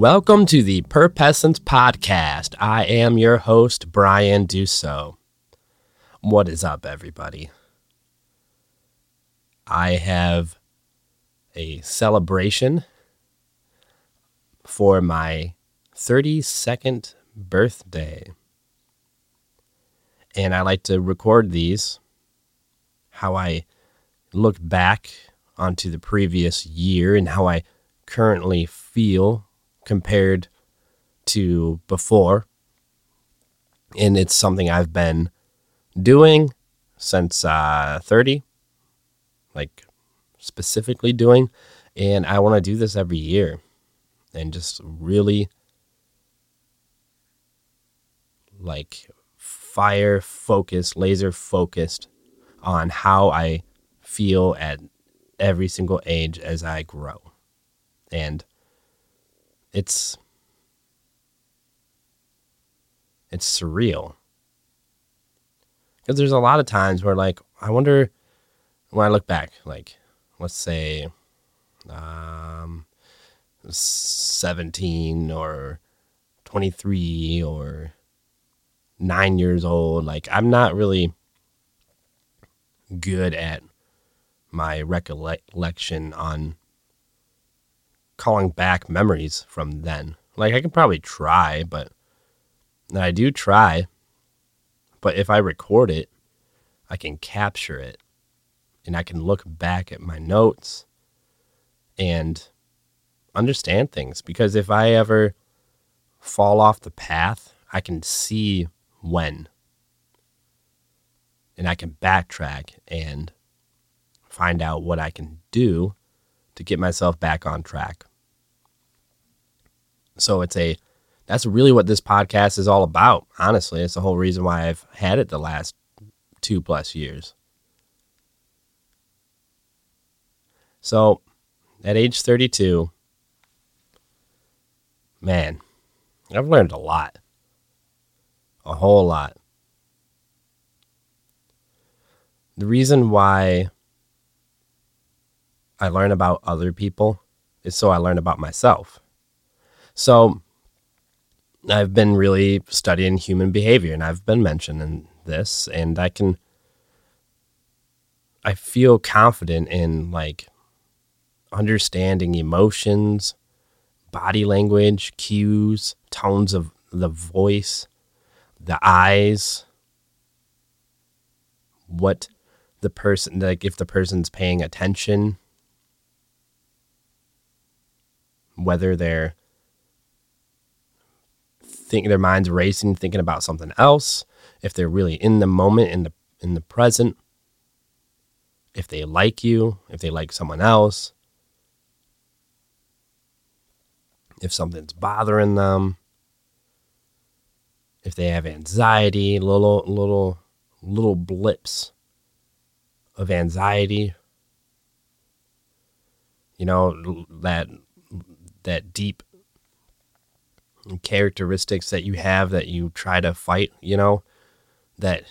Welcome to the Perpessence Podcast. I am your host, Bryan Dusseau. What is up, everybody? I have a celebration for my 32nd birthday. And I like to record these, how I look back onto the previous year and how I currently feel compared to before. And it's something I've been doing since uh, 30, like specifically doing. And I want to do this every year and just really like fire focused, laser focused on how I feel at every single age as I grow. And it's it's surreal. Because there's a lot of times where like i wonder when i look back like let's say um 17 or 23 or 9 years old like i'm not really good at my recollection on calling back memories from then. Like I can probably try, but I do try. But if I record it, I can capture it and I can look back at my notes and understand things because if I ever fall off the path, I can see when and I can backtrack and find out what I can do to get myself back on track. So it's a that's really what this podcast is all about. Honestly, it's the whole reason why I've had it the last two plus years. So at age 32, man, I've learned a lot. A whole lot. The reason why I learn about other people is so I learn about myself. So I've been really studying human behavior and I've been mentioning this and I can I feel confident in like understanding emotions, body language, cues, tones of the voice, the eyes, what the person like if the person's paying attention, whether they're think their minds racing, thinking about something else, if they're really in the moment, in the in the present, if they like you, if they like someone else, if something's bothering them, if they have anxiety, little little little blips of anxiety. You know, that that deep characteristics that you have that you try to fight, you know, that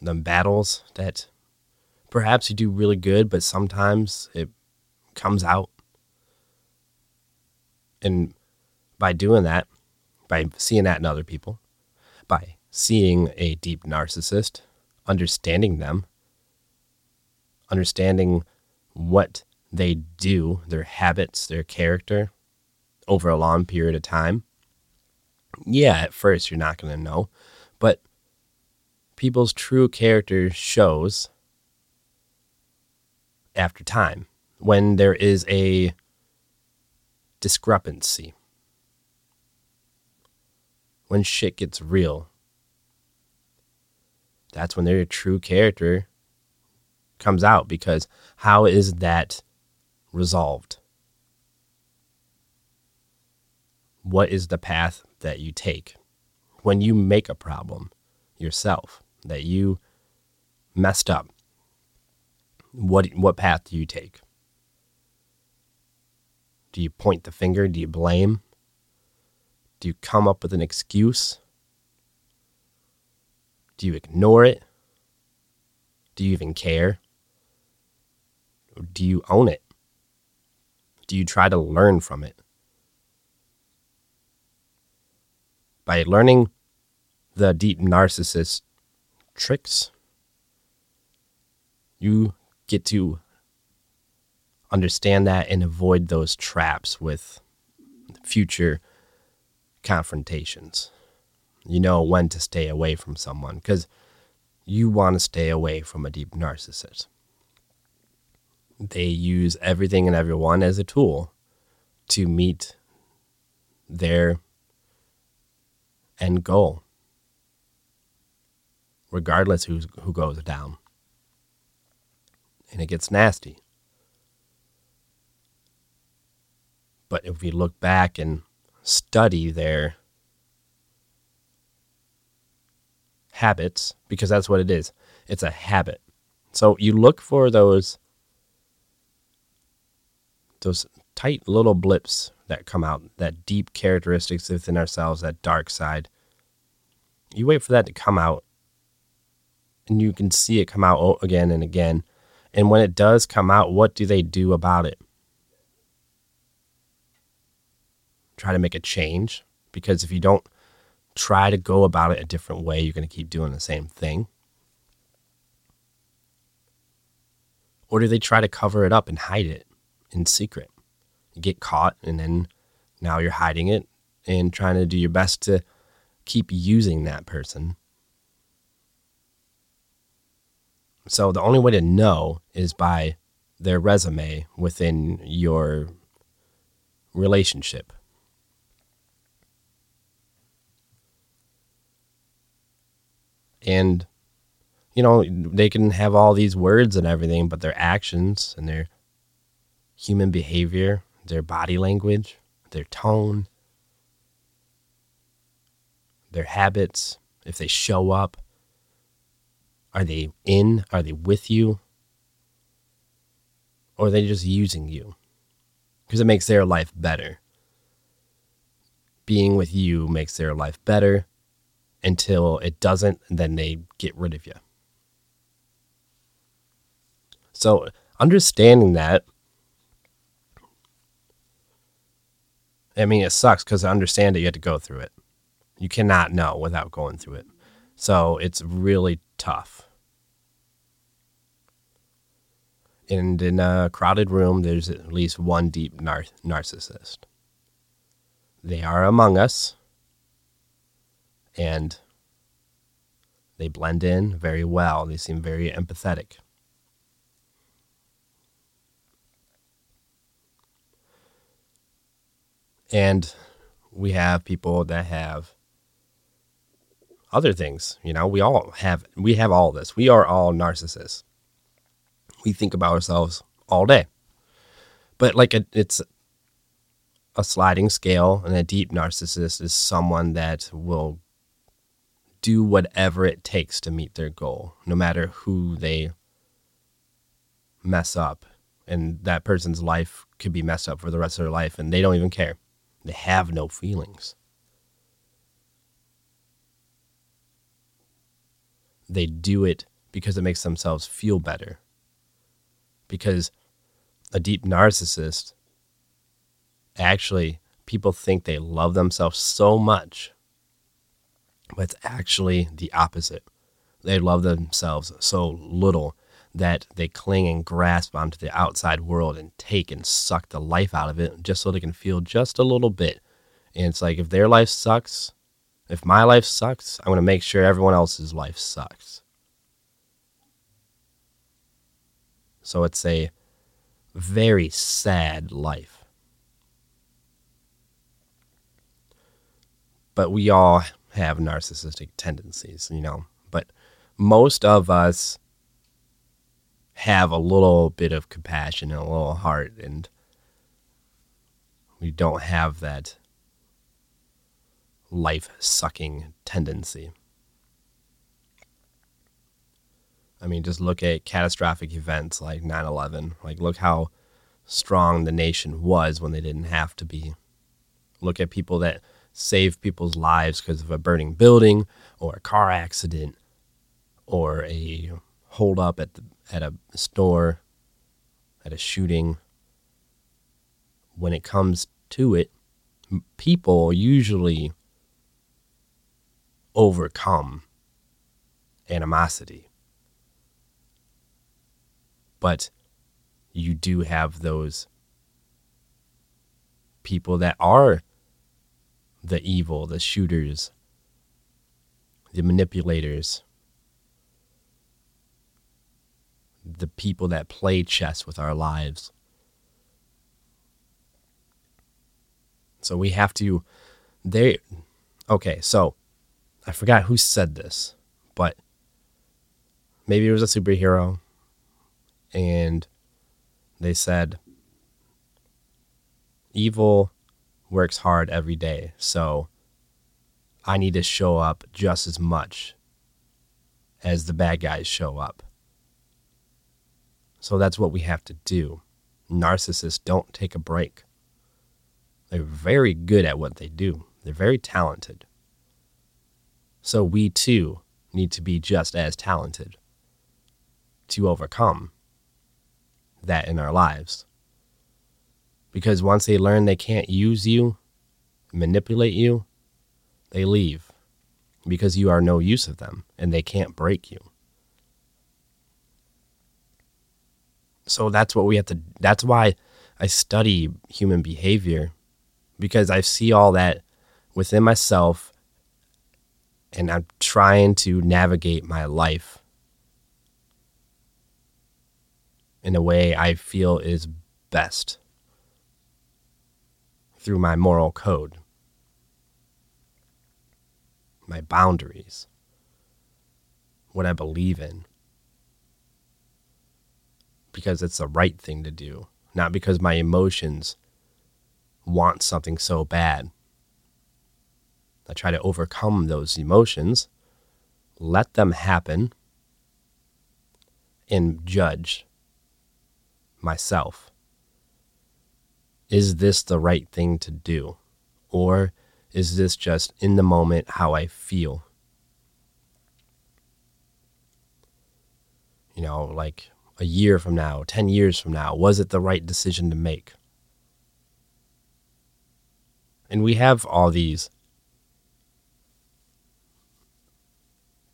the battles that perhaps you do really good, but sometimes it comes out. And by doing that, by seeing that in other people, by seeing a deep narcissist, understanding them, understanding what they do, their habits, their character over a long period of time, yeah, at first you're not going to know, but people's true character shows after time when there is a discrepancy. When shit gets real, that's when their true character comes out because how is that resolved? What is the path that you take when you make a problem yourself that you messed up what what path do you take? Do you point the finger? Do you blame? Do you come up with an excuse? Do you ignore it? Do you even care? Or do you own it? Do you try to learn from it by learning the deep narcissist tricks, you get to understand that and avoid those traps with future confrontations. You know when to stay away from someone because you want to stay away from a deep narcissist. They use everything and everyone as a tool to meet their end goal, regardless who's, who goes down. And it gets nasty. But if we look back and study their habits, because that's what it is it's a habit. So you look for those those tight little blips that come out, that deep characteristics within ourselves, that dark side. You wait for that to come out, and you can see it come out again and again. And when it does come out, what do they do about it? Try to make a change. Because if you don't try to go about it a different way, you're going to keep doing the same thing. Or do they try to cover it up and hide it in secret? Get caught and then now you're hiding it and trying to do your best to keep using that person. So the only way to know is by their resume within your relationship. And you know, they can have all these words and everything, but their actions and their human behavior their body language, their tone, their habits, if they show up. Are they in? Are they with you? Or are they just using you? Because it makes their life better. Being with you makes their life better until it doesn't, and then they get rid of you. So, understanding that I mean, it sucks because I understand it. You have to go through it. You cannot know without going through it. So it's really tough. And in a crowded room, there's at least one deep nar- narcissist. They are among us, and they blend in very well. They seem very empathetic. And we have people that have other things. You know, we all have we have all this. We are all narcissists. We think about ourselves all day. But like it's a sliding scale and a deep narcissist is someone that will do whatever it takes to meet their goal, no matter who they mess up. And that person's life could be messed up for the rest of their life and they don't even care. They have no feelings. They do it because it makes themselves feel better. Because a deep narcissist, actually, people think they love themselves so much, but it's actually the opposite. They love themselves so little that they cling and grasp onto the outside world and take and suck the life out of it just so they can feel just a little bit. And it's like if their life sucks, if my life sucks, I'm going to make sure everyone else's life sucks. So it's a very sad life. But we all have narcissistic tendencies, you know. But most of us have a little bit of compassion and a little heart and we don't have that life sucking tendency. I mean, just look at catastrophic events like 9 11. Like, look how strong the nation was when they didn't have to be. Look at people that saved people's lives because of a burning building or a car accident or a hold up at the at a store, at a shooting, when it comes to it, people usually overcome animosity. But you do have those people that are the evil, the shooters, the manipulators, the people that play chess with our lives. So we have to they okay, so I forgot who said this, but maybe it was a superhero and they said evil works hard every day. So I need to show up just as much as the bad guys show up. So that's what we have to do. Narcissists don't take a break. They're very good at what they do, they're very talented. So we too need to be just as talented to overcome that in our lives. Because once they learn they can't use you, manipulate you, they leave because you are no use of them and they can't break you. So that's what we have to, that's why I study human behavior because I see all that within myself and I'm trying to navigate my life in a way I feel is best through my moral code, my boundaries, what I believe in. Because it's the right thing to do, not because my emotions want something so bad. I try to overcome those emotions, let them happen, and judge myself. Is this the right thing to do? Or is this just in the moment how I feel? You know, like a year from now, 10 years from now, was it the right decision to make? And we have all these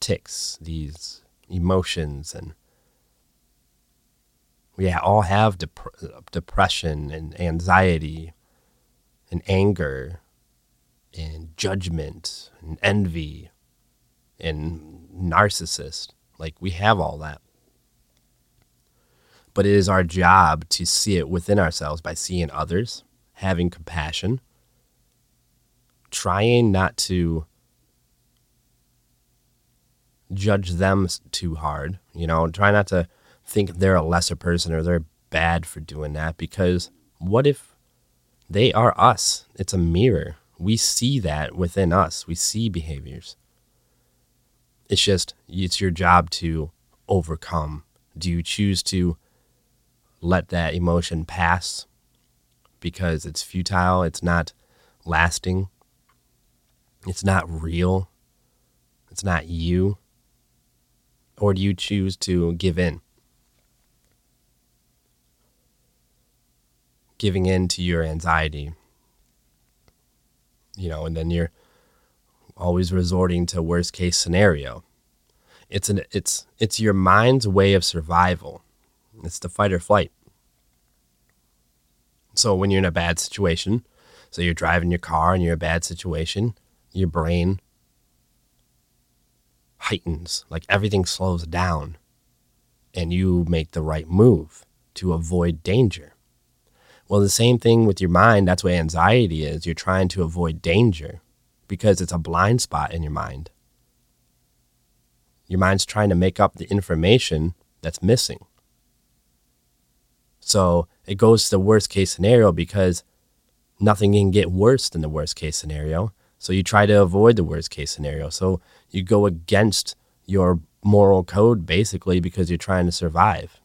ticks, these emotions, and we all have dep- depression and anxiety and anger and judgment and envy and narcissist. Like we have all that. But it is our job to see it within ourselves by seeing others, having compassion, trying not to judge them too hard. You know, try not to think they're a lesser person or they're bad for doing that because what if they are us? It's a mirror. We see that within us, we see behaviors. It's just, it's your job to overcome. Do you choose to let that emotion pass because it's futile, it's not lasting? It's not real. It's not you. Or do you choose to give in? Giving in to your anxiety. You know, and then you're always resorting to worst case scenario. It's an it's it's your mind's way of survival. It's the fight or flight. So when you're in a bad situation, so you're driving your car and you're in a bad situation, your brain heightens, like everything slows down, and you make the right move to avoid danger. Well, the same thing with your mind. That's what anxiety is. You're trying to avoid danger because it's a blind spot in your mind. Your mind's trying to make up the information that's missing. So it goes to the worst case scenario because nothing can get worse than the worst case scenario. So you try to avoid the worst case scenario. So you go against your moral code basically because you're trying to survive.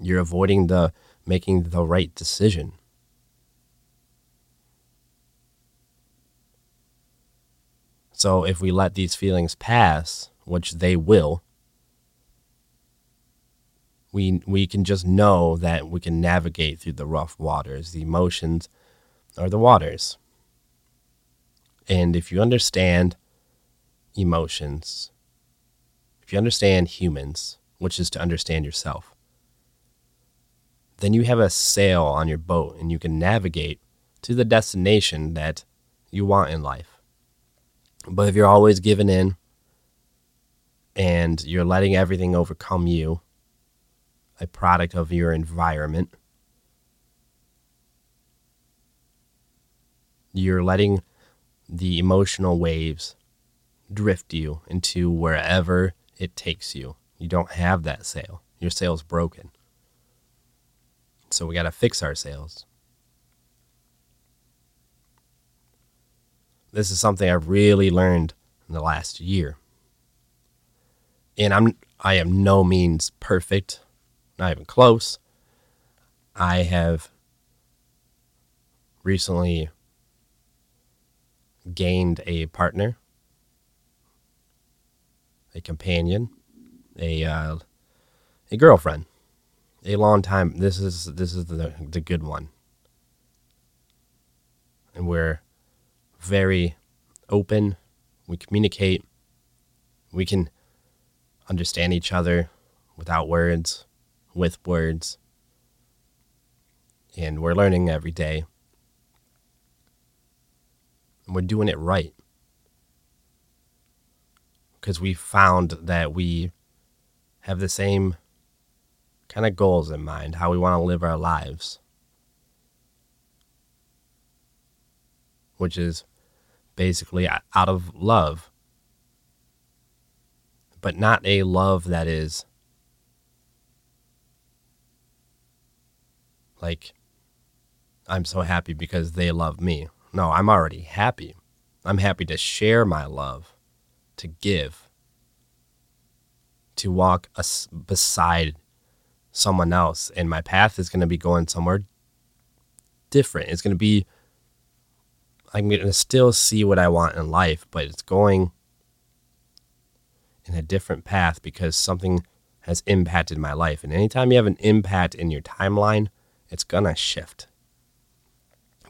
You're avoiding the making the right decision. So if we let these feelings pass, which they will, we we can just know that we can navigate through the rough waters, the emotions or the waters. And if you understand emotions, if you understand humans, which is to understand yourself, then you have a sail on your boat and you can navigate to the destination that you want in life. But if you're always giving in and you're letting everything overcome you, a product of your environment, you're letting the emotional waves drift you into wherever it takes you. You don't have that sail. Your sail's broken. So we got to fix our sails. This is something I've really learned in the last year. And I'm I am no means perfect, not even close. I have recently gained a partner, a companion, a uh, a girlfriend, a long time. This is this is the the good one, and we're very open. We communicate. We can understand each other without words, with words, and we're learning every day and we're doing it right. Because we found that we have the same kind of goals in mind, how we want to live our lives. Which is basically out of love, but not a love that is like, I'm so happy because they love me. No, I'm already happy. I'm happy to share my love, to give, to walk as- beside someone else. And my path is going to be going somewhere different. It's going to be, I'm going to still see what I want in life, but it's going in a different path because something has impacted my life. And anytime you have an impact in your timeline, it's to shift.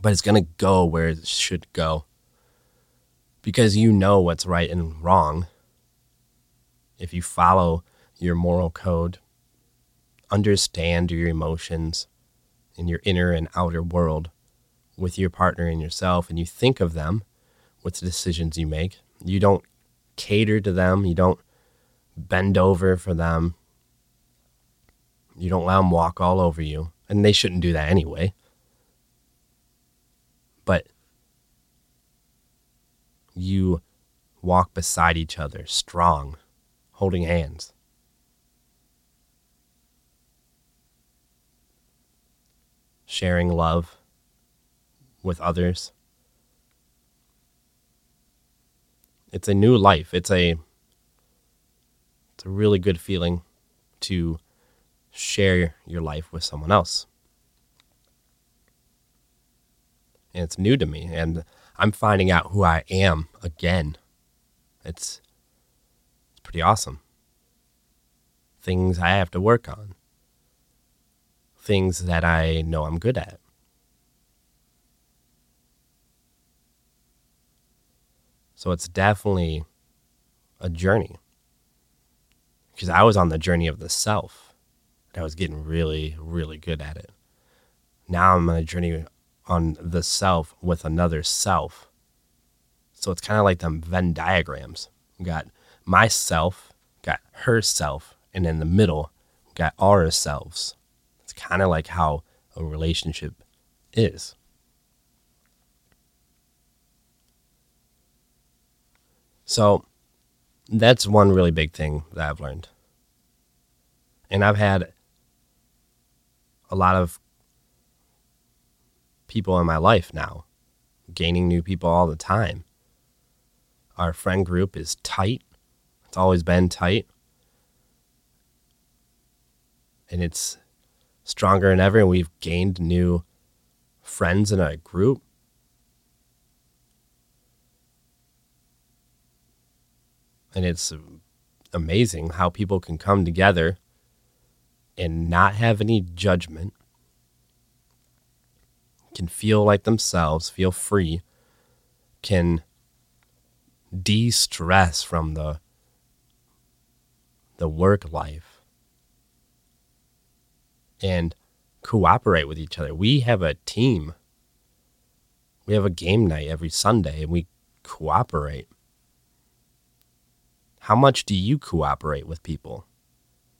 But it's to go where it should go. Because you know what's right and wrong. If you follow your moral code, understand your emotions in your inner and outer world with your partner and yourself, and you think of them with the decisions you make. You don't cater to them, you don't bend over for them, you don't let them walk all over you, and they shouldn't do that anyway. but you walk beside each other, strong, holding hands. Sharing love with others. It's a new life. It's a it's a really good feeling to share your life with someone else. and it's new to me and I'm finding out who I am again. It's it's pretty awesome. Things I have to work on. Things that I know I'm good at. So it's definitely a journey. Because I was on the journey of the self. I was getting really, really good at it. Now I'm on a journey on the self with another self. So it's kind of like them Venn diagrams. We got myself, got herself, and in the middle, got ourselves. It's kind of like how a relationship is. So that's one really big thing that I've learned. And I've had a lot of people in my life now, gaining new people all the time. Our friend group is tight. It's always been tight. And it's stronger than ever. And we've gained new friends in our group. And it's amazing how people can come together and not have any judgment can feel like themselves, feel free, can de-stress from the the work life and cooperate with each other. We have a team. We have a game night every Sunday and we cooperate. How much do you cooperate with people?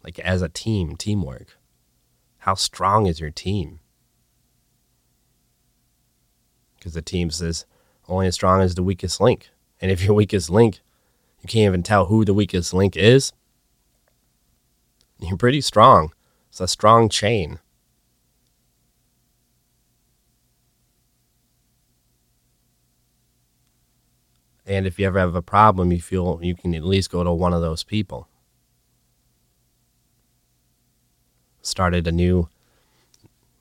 Like as a team, teamwork. How strong is your team? Because the team says only as strong as the weakest link. And if your weakest link, you can't even tell who the weakest link is, you're pretty strong. It's a strong chain. And if you ever have a problem, you feel you can at least go to one of those people. Started a new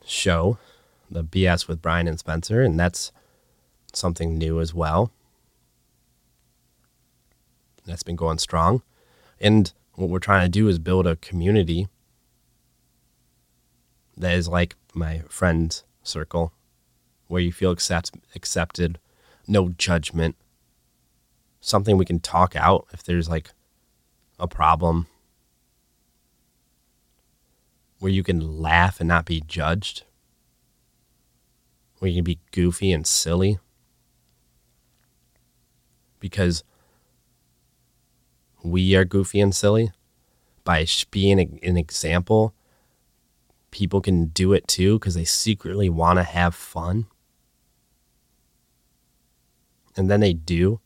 show, the BS with Bryan and Spencer, and that's something new as well. That's been going strong. And what we're trying to do is build a community that is like my friend circle, where you feel accept, accepted, no judgment, something we can talk out if there's like a problem, where you can laugh and not be judged, where you can be goofy and silly. Because we are goofy and silly? By being an example people can do it too because they secretly want to have fun? And then they do.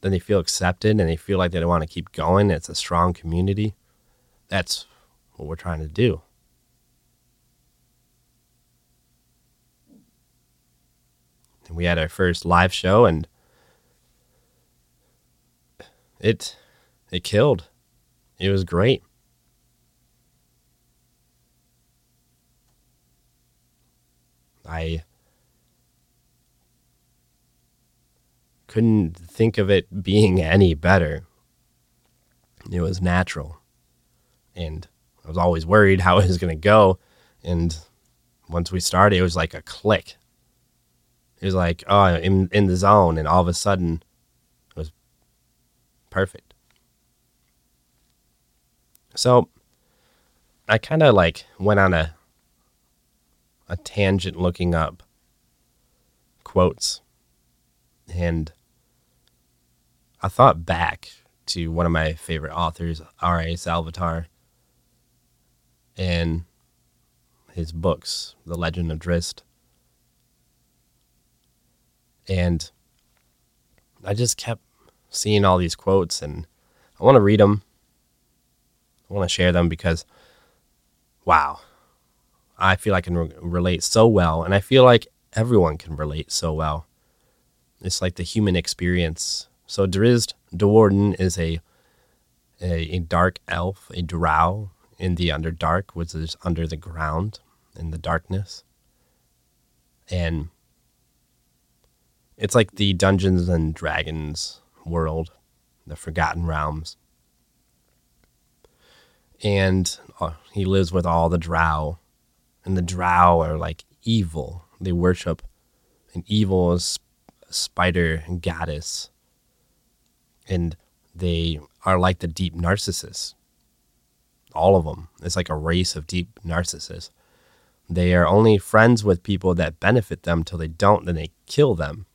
Then they feel accepted and they feel like they want to keep going. It's a strong community. That's what we're trying to do and we had our first live show and it it killed. It was great. I couldn't think of it being any better. It was natural. And I was always worried how it was going to go. And once we started, it was like a click. It was like, oh, in, in the zone. And all of a sudden, it was perfect. So I kind of like went on a a tangent looking up quotes and I thought back to one of my favorite authors, R.A. Salvatore, and his books, The Legend of Drizzt. And I just kept seeing all these quotes and I want to read them I want to share them because, wow, I feel I can re- relate so well. And I feel like everyone can relate so well. It's like the human experience. So Drizzt Do'Urden is a, a, a dark elf, a drow in the Underdark, which is under the ground in the darkness. And it's like the Dungeons and Dragons world, the Forgotten Realms. And uh, he lives with all the drow and the drow are like evil. They worship an evil spider goddess. And they are like the deep narcissists all of them it's like a race of deep narcissists they are only friends with people that benefit them till they don't then they kill them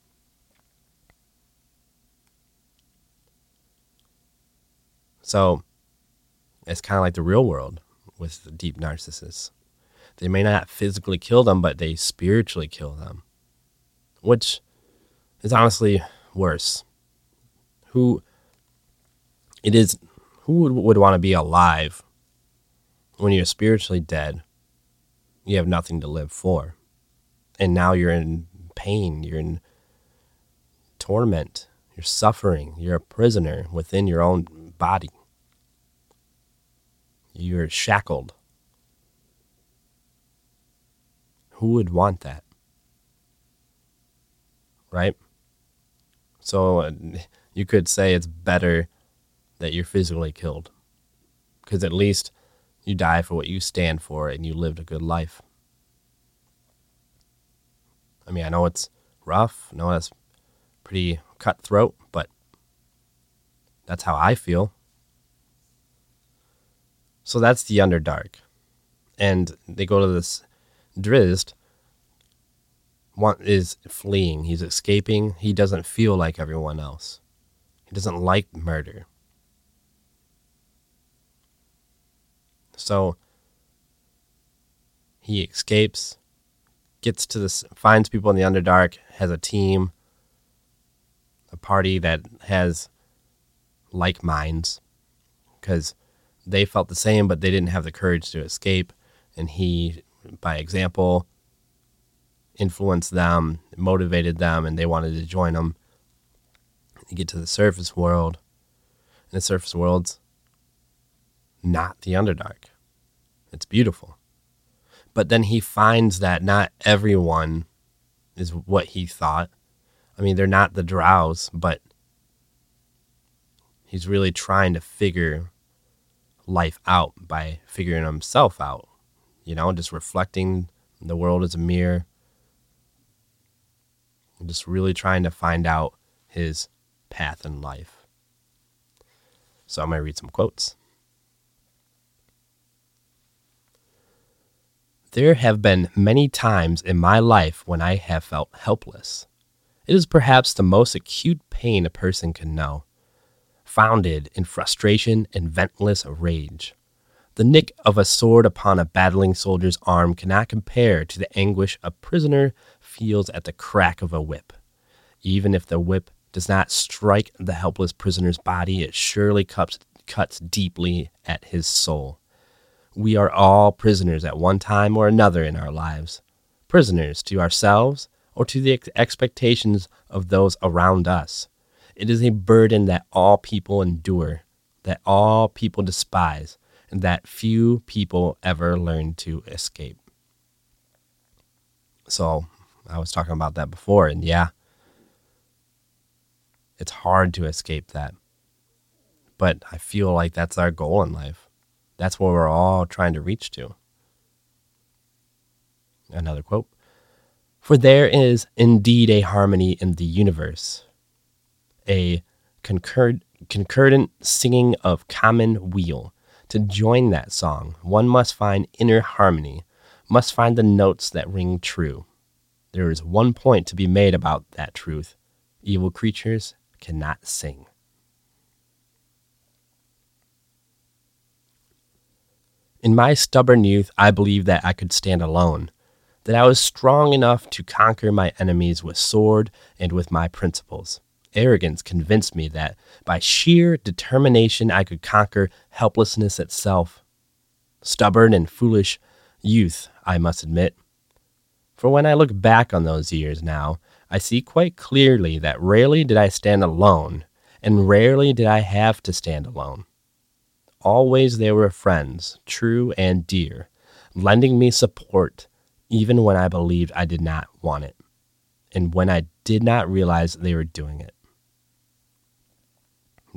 so it's kind of like the real world with deep narcissists. They may not physically kill them, but they spiritually kill them, which is honestly worse. Who it is, who would, would want to be alive when you're spiritually dead? You have nothing to live for. And now you're in pain, you're in torment, you're suffering, you're a prisoner within your own body. You're shackled. Who would want that? Right? So uh, you could say it's better that you're physically killed because at least you die for what you stand for and you lived a good life. I mean, I know it's rough, I know it's pretty cutthroat, but That's how I feel. So that's the Underdark. And they go to this Drizzt want, is fleeing. He's escaping. He doesn't feel like everyone else. He doesn't like murder. So he escapes, gets to this, finds people in the Underdark, has a team, a party that has like minds because they felt the same, but they didn't have the courage to escape. And he, by example, influenced them, motivated them, and they wanted to join him. You get to the surface world, and the surface world's not the Underdark. It's beautiful. But then he finds that not everyone is what he thought. I mean, they're not the drows, but he's really trying to figure life out by figuring himself out. You know, just reflecting the world as a mirror. Just really trying to find out his path in life. So I'm going to read some quotes. There have been many times in my life when I have felt helpless. It is perhaps the most acute pain a person can know, founded in frustration and ventless rage. The nick of a sword upon a battling soldier's arm cannot compare to the anguish a prisoner feels at the crack of a whip. Even if the whip does not strike the helpless prisoner's body, it surely cuts, cuts deeply at his soul. We are all prisoners at one time or another in our lives, prisoners to ourselves or to the expectations of those around us. It is a burden that all people endure, that all people despise, and that few people ever learn to escape. So, I was talking about that before, and yeah, it's hard to escape that. But I feel like that's our goal in life that's what we're all trying to reach to. Another quote For there is indeed a harmony in the universe, a concurred, concordant singing of common weal. To join that song, one must find inner harmony, must find the notes that ring true. There is one point to be made about that truth evil creatures cannot sing. In my stubborn youth, I believed that I could stand alone, that I was strong enough to conquer my enemies with sword and with my principles. Arrogance convinced me that by sheer determination I could conquer helplessness itself. Stubborn and foolish youth, I must admit. For when I look back on those years now, I see quite clearly that rarely did I stand alone, and rarely did I have to stand alone. Always there were friends, true and dear, lending me support even when I believed I did not want it, and when I did not realize they were doing it.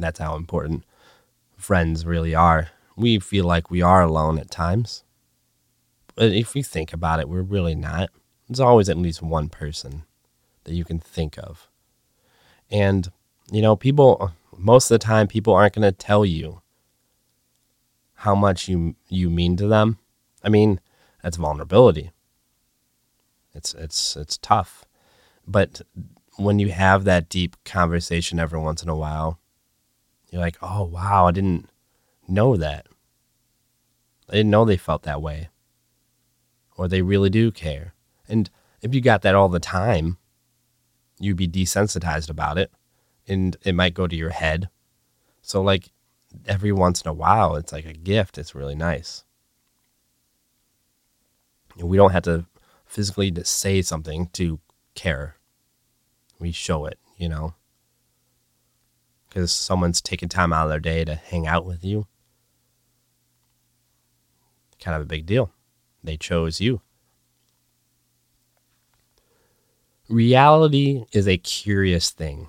That's how important friends really are. We feel like we are alone at times. But if you think about it, we're really not. There's always at least one person that you can think of. And, you know, people, most of the time, people aren't going to tell you how much you you mean to them. I mean, that's vulnerability. It's it's it's tough. But when you have that deep conversation every once in a while, you're like, "Oh, wow, I didn't know that. I didn't know they felt that way." Or they really do care. And if you got that all the time, you'd be desensitized about it and it might go to your head. So like every once in a while, it's like a gift. It's really nice. we don't have to physically say something to care. We show it, you know, because someone's taking time out of their day to hang out with you. Kind of a big deal. They chose you. Reality is a curious thing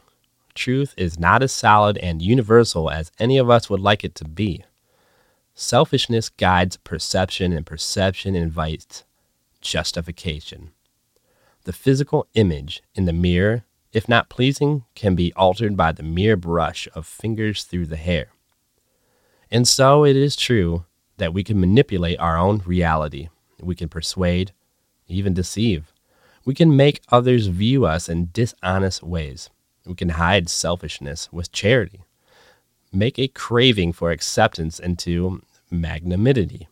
truth is not as solid and universal as any of us would like it to be. Selfishness guides perception, and perception invites justification. The physical image in the mirror if not pleasing, can be altered by the mere brush of fingers through the hair. And so it is true that we can manipulate our own reality. We can persuade, even deceive. We can make others view us in dishonest ways. We can hide selfishness with charity, make a craving for acceptance into magnanimity,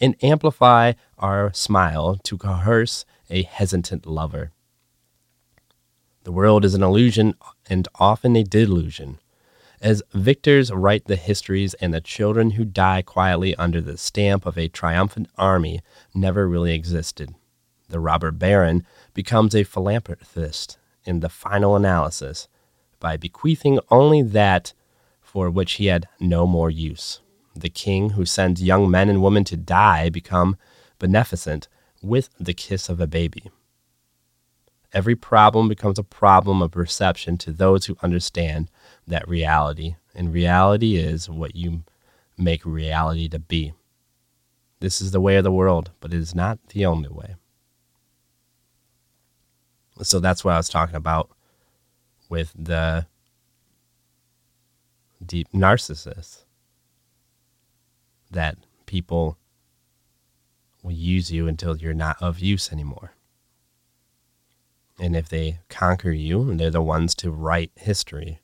and amplify our smile to coerce a hesitant lover. The world is an illusion and often a delusion. As victors write the histories, and the children who die quietly under the stamp of a triumphant army never really existed. The robber baron becomes a philanthropist in the final analysis by bequeathing only that for which he had no more use. The king who sends young men and women to die become beneficent with the kiss of a baby. Every problem becomes a problem of perception to those who understand that reality, and reality is what you make reality to be. This is the way of the world, but it is not the only way. So that's what I was talking about with the deep narcissist That people will use you until you're not of use anymore. And if they conquer you, they're the ones to write history.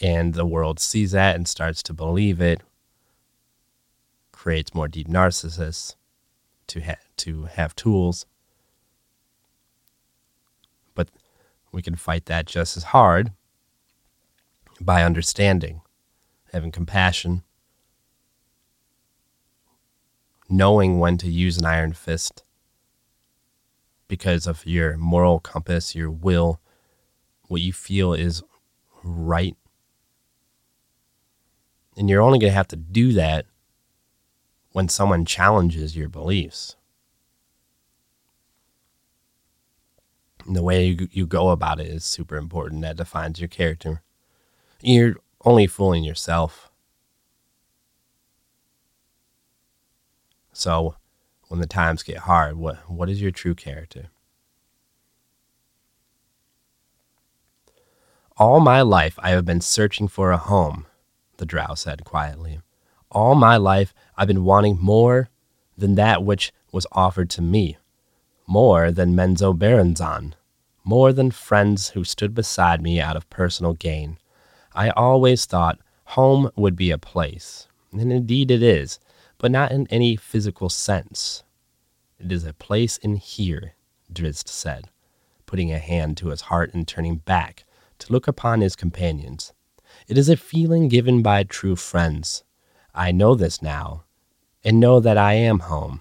And the world sees that and starts to believe it, creates more deep narcissists to, ha- to have tools. But we can fight that just as hard by understanding, having compassion, knowing when to use an iron fist because of your moral compass, your will, what you feel is right. And you're only going to have to do that when someone challenges your beliefs. And the way you, you go about it is super important. That defines your character. You're only fooling yourself. So, when the times get hard? What what is your true character? All my life I have been searching for a home, the drow said quietly. All my life I've been wanting more than that which was offered to me, more than Menzo Menzoberranzan, more than friends who stood beside me out of personal gain. I always thought home would be a place, and indeed it is, but not in any physical sense. It is a place in here, Drizzt said, putting a hand to his heart and turning back to look upon his companions. It is a feeling given by true friends. I know this now, and know that I am home.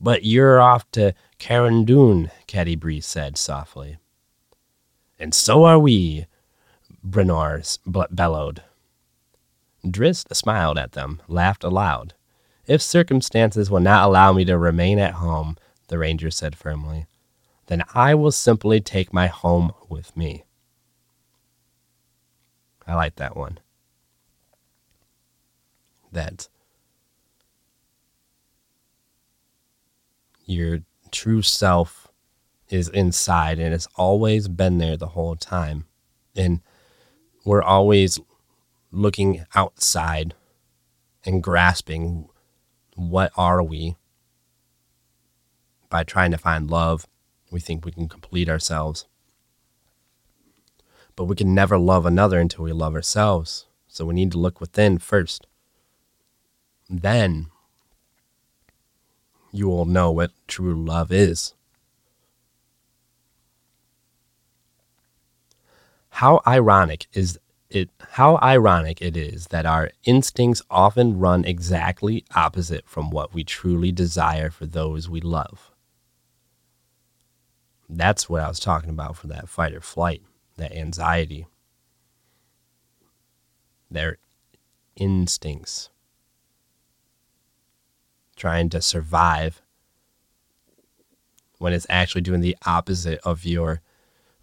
But you're off to Carandune, Catti-brie said softly. And so are we, Bruenor bellowed. Drizzt smiled at them, laughed aloud. If circumstances will not allow me to remain at home, the ranger said firmly, then I will simply take my home with me. I like that one. That your true self is inside and it's always been there the whole time. And we're always looking outside and grasping what are we? By trying to find love we think we can complete ourselves. But we can never love another until we love ourselves. So we need to look within first. Then you will know what true love is. How ironic is it how ironic it is that our instincts often run exactly opposite from what we truly desire for those we love. That's what I was talking about for that fight or flight, that anxiety. Their instincts trying to survive when it's actually doing the opposite of your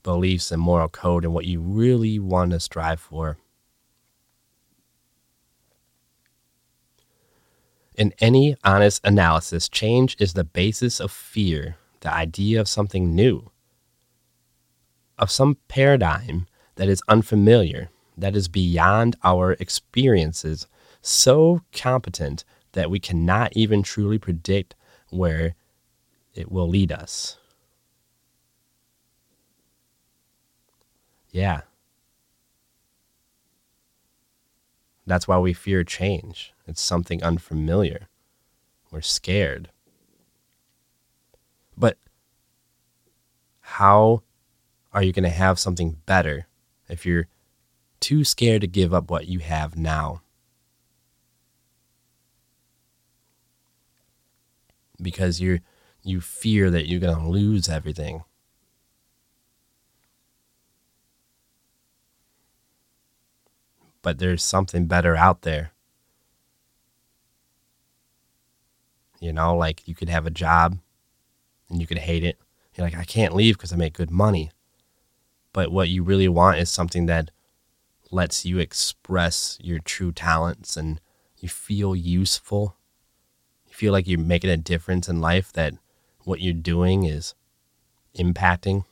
beliefs and moral code and what you really want to strive for. In any honest analysis, change is the basis of fear, the idea of something new. of some paradigm that is unfamiliar, that is beyond our experiences, so competent that we cannot even truly predict where it will lead us. Yeah. That's why we fear change. It's something unfamiliar. We're scared. But how are you going to have something better if you're too scared to give up what you have now? Because you you fear that you're going to lose everything. But there's something better out there. You know, like you could have a job and you could hate it. You're like, I can't leave because I make good money. But what you really want is something that lets you express your true talents and you feel useful. You feel like you're making a difference in life, that what you're doing is impacting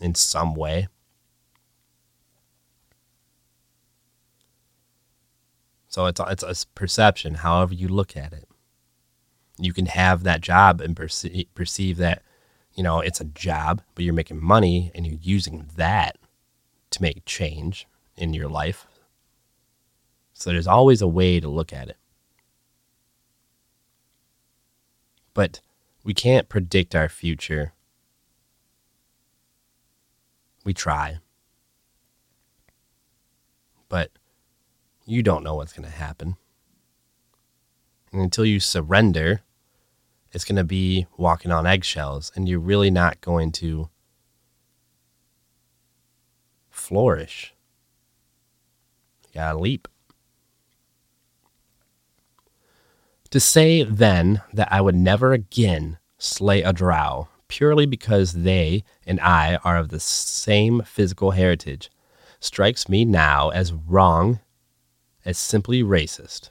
in some way. So it's it's a perception, however you look at it. You can have that job and perceive, perceive that you know it's a job but you're making money and you're using that to make change in your life. So there's always a way to look at it. But we can't predict our future. We try. But you don't know what's going to happen and until you surrender it's going to be walking on eggshells and you're really not going to flourish. You gotta leap. To say then that I would never again slay a drow purely because they and I are of the same physical heritage strikes me now as wrong, as simply racist.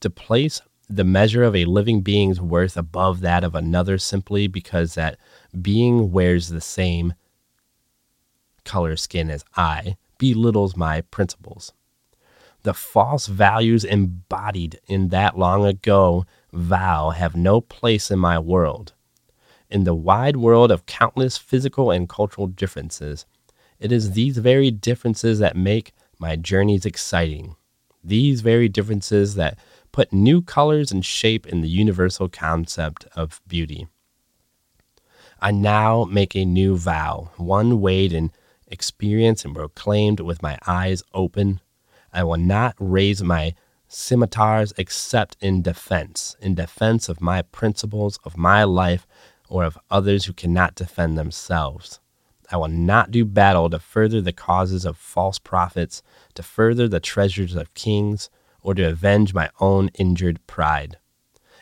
To place the measure of a living being's worth above that of another simply because that being wears the same color skin as I belittles my principles. The false values embodied in that long ago vow have no place in my world. In the wide world of countless physical and cultural differences, it is these very differences that make my journeys exciting. These very differences that put new colors and shape in the universal concept of beauty. I now make a new vow, one weighed in experience and proclaimed with my eyes open. I will not raise my scimitars except in defense, in defense of my principles, of my life, or of others who cannot defend themselves. I will not do battle to further the causes of false prophets, to further the treasures of kings, or to avenge my own injured pride.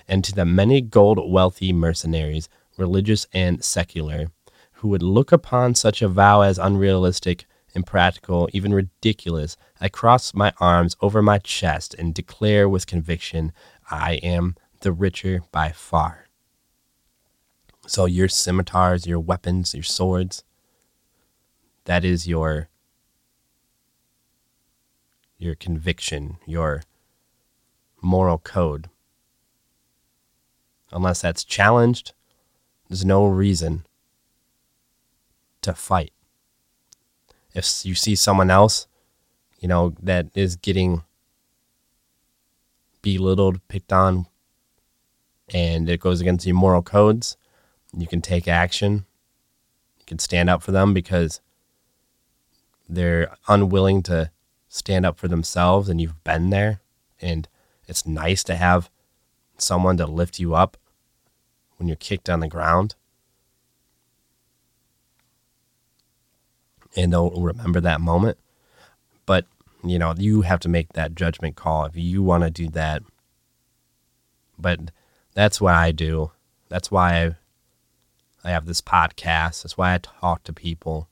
And to the many gold wealthy mercenaries, religious and secular, who would look upon such a vow as unrealistic, impractical, even ridiculous, I cross my arms over my chest and declare with conviction, I am the richer by far. So, your scimitars, your weapons, your swords, that is your your conviction, your moral code. Unless that's challenged, there's no reason to fight. If you see someone else, you know, that is getting belittled, picked on, and it goes against your moral codes, you can take action. You can stand up for them because they're unwilling to stand up for themselves and you've been there and it's nice to have someone to lift you up when you're kicked on the ground. And they'll remember that moment. But, you know, you have to make that judgment call if you want to do that. But that's what I do. That's why I, I have this podcast. That's why I talk to people.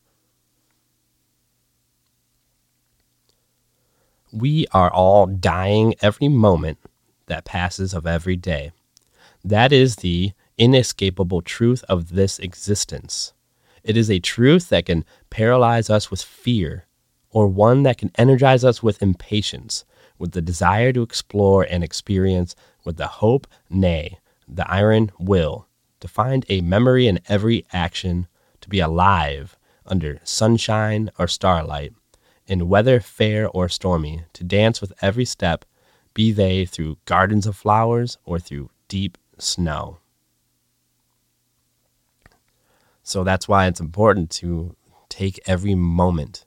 We are all dying every moment that passes of every day. That is the inescapable truth of this existence. It is a truth that can paralyze us with fear, or one that can energize us with impatience, with the desire to explore and experience, with the hope, nay, the iron will, to find a memory in every action, to be alive under sunshine or starlight, in weather fair or stormy, to dance with every step, be they through gardens of flowers or through deep snow. So that's why it's important to take every moment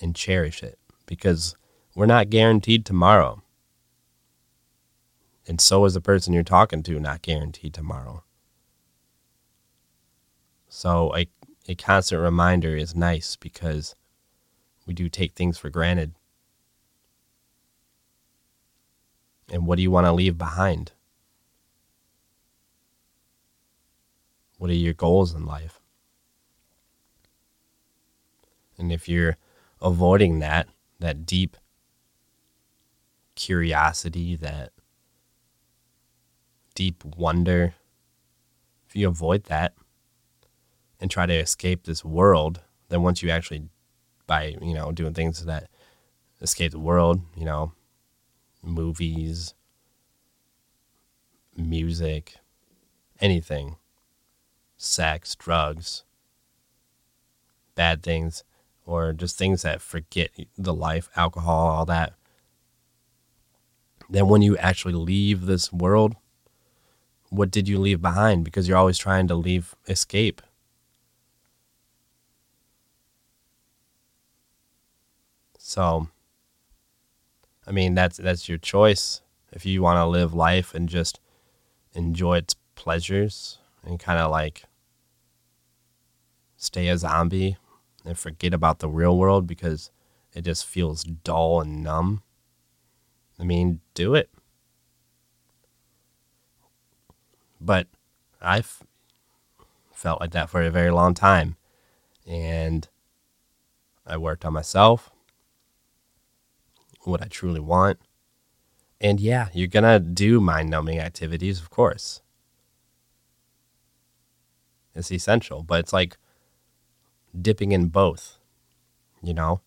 and cherish it because we're not guaranteed tomorrow. And so is the person you're talking to not guaranteed tomorrow. So a, a constant reminder is nice because we do take things for granted. And what do you want to leave behind? What are your goals in life? And if you're avoiding that, that deep curiosity, that deep wonder, if you avoid that and try to escape this world, then once you actually, by, you know, doing things that escape the world, you know, movies, music, anything, sex, drugs, bad things, or just things that forget the life, alcohol, all that. Then when you actually leave this world, what did you leave behind? Because you're always trying to leave escape. So, I mean, that's that's your choice. If you want to live life and just enjoy its pleasures and kind of like stay a zombie and forget about the real world because it just feels dull and numb, I mean, do it. But I've felt like that for a very long time. And I worked on myself, what I truly want. And yeah, you're going to do mind numbing activities, of course. It's essential, but it's like dipping in both, you know?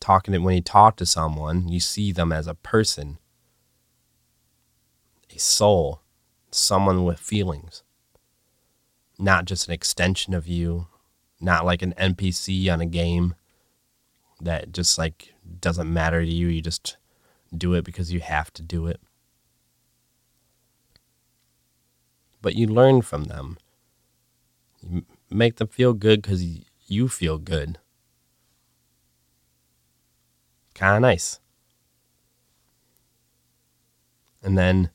Talking to, when you talk to someone, you see them as a person, a soul, someone with feelings, not just an extension of you, not like an NPC on a game that just like doesn't matter to you. You just do it because you have to do it. But you learn from them. You make them feel good because you feel good. Kind of nice. And then,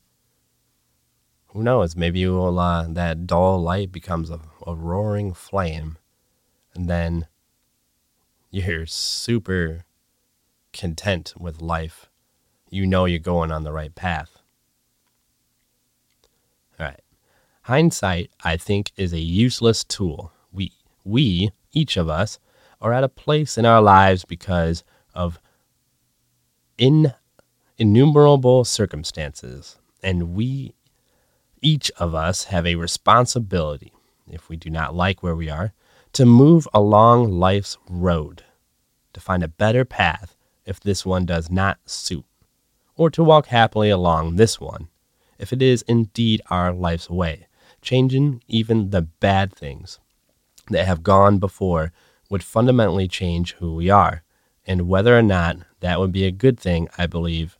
who knows? Maybe you will. uh, that dull light becomes a, a roaring flame, and then you're super content with life. You know you're going on the right path. All right. Hindsight, I think, is a useless tool. We, we, each of us, are at a place in our lives because of in, innumerable circumstances, and we, each of us, have a responsibility, if we do not like where we are, to move along life's road, to find a better path if this one does not suit, or to walk happily along this one if it is indeed our life's way changing even the bad things that have gone before would fundamentally change who we are. And whether or not that would be a good thing, I believe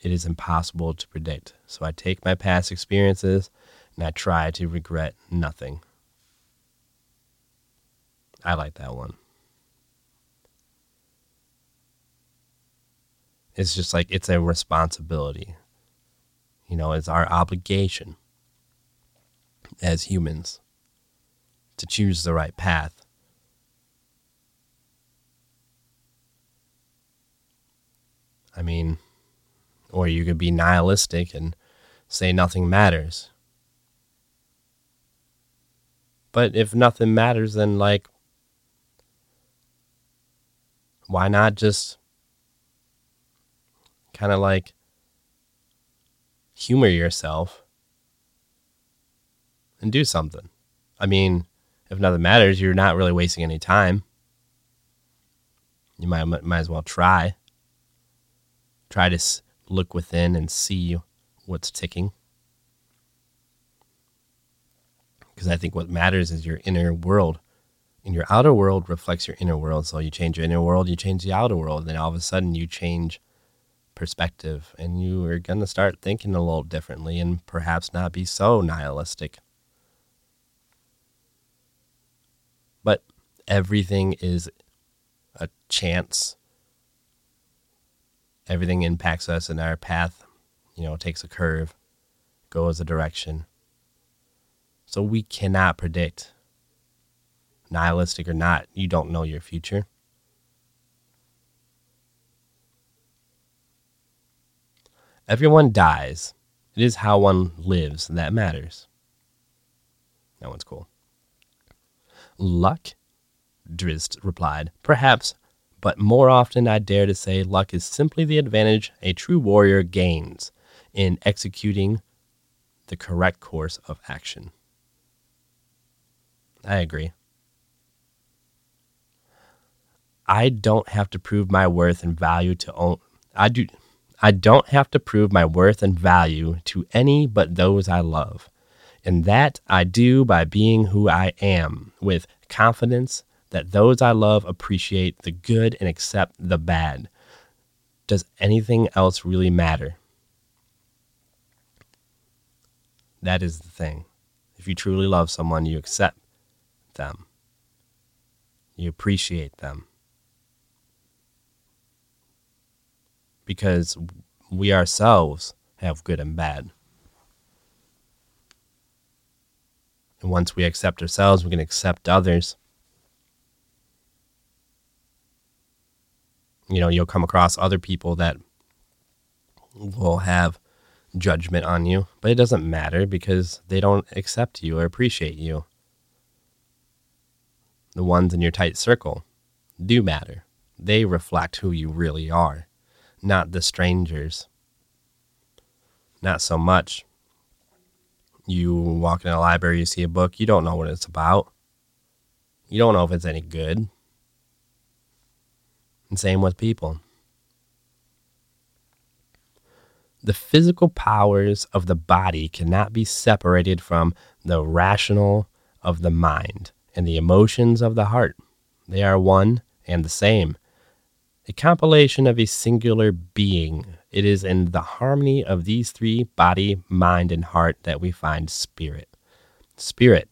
it is impossible to predict. So I take my past experiences and I try to regret nothing. I like that one. It's just like it's a responsibility. You know, it's our obligation as humans to choose the right path. I mean, or you could be nihilistic and say nothing matters. But if nothing matters, then, like, why not just kind of like humor yourself and do something. I mean, if nothing matters, you're not really wasting any time. You might might as well try. Try to look within and see what's ticking. Because I think what matters is your inner world. And your outer world reflects your inner world. So you change your inner world, you change the outer world. And all of a sudden you change perspective and you are going to start thinking a little differently and perhaps not be so nihilistic. But everything is a chance. Everything impacts us in our path, you know, takes a curve, goes a direction. So we cannot predict, nihilistic or not, you don't know your future. Everyone dies. It is how one lives that matters. That one's cool. Luck? Drizzt replied. Perhaps, but more often I dare to say luck is simply the advantage a true warrior gains in executing the correct course of action. I agree. I don't have to prove my worth and value to own. I do. I don't have to prove my worth and value to any but those I love. And that I do by being who I am, with confidence that those I love appreciate the good and accept the bad. Does anything else really matter? That is the thing. If you truly love someone, you accept them, you appreciate them. Because we ourselves have good and bad. And once we accept ourselves, we can accept others. You know, you'll come across other people that will have judgment on you, but it doesn't matter because they don't accept you or appreciate you. The ones in your tight circle do matter. They reflect who you really are, not the strangers. Not so much you walk in a library, you see a book, you don't know what it's about. You don't know if it's any good. And same with people. The physical powers of the body cannot be separated from the rational of the mind and the emotions of the heart. They are one and the same. A compilation of a singular being it is in the harmony of these three body, mind, and heart that we find spirit. Spirit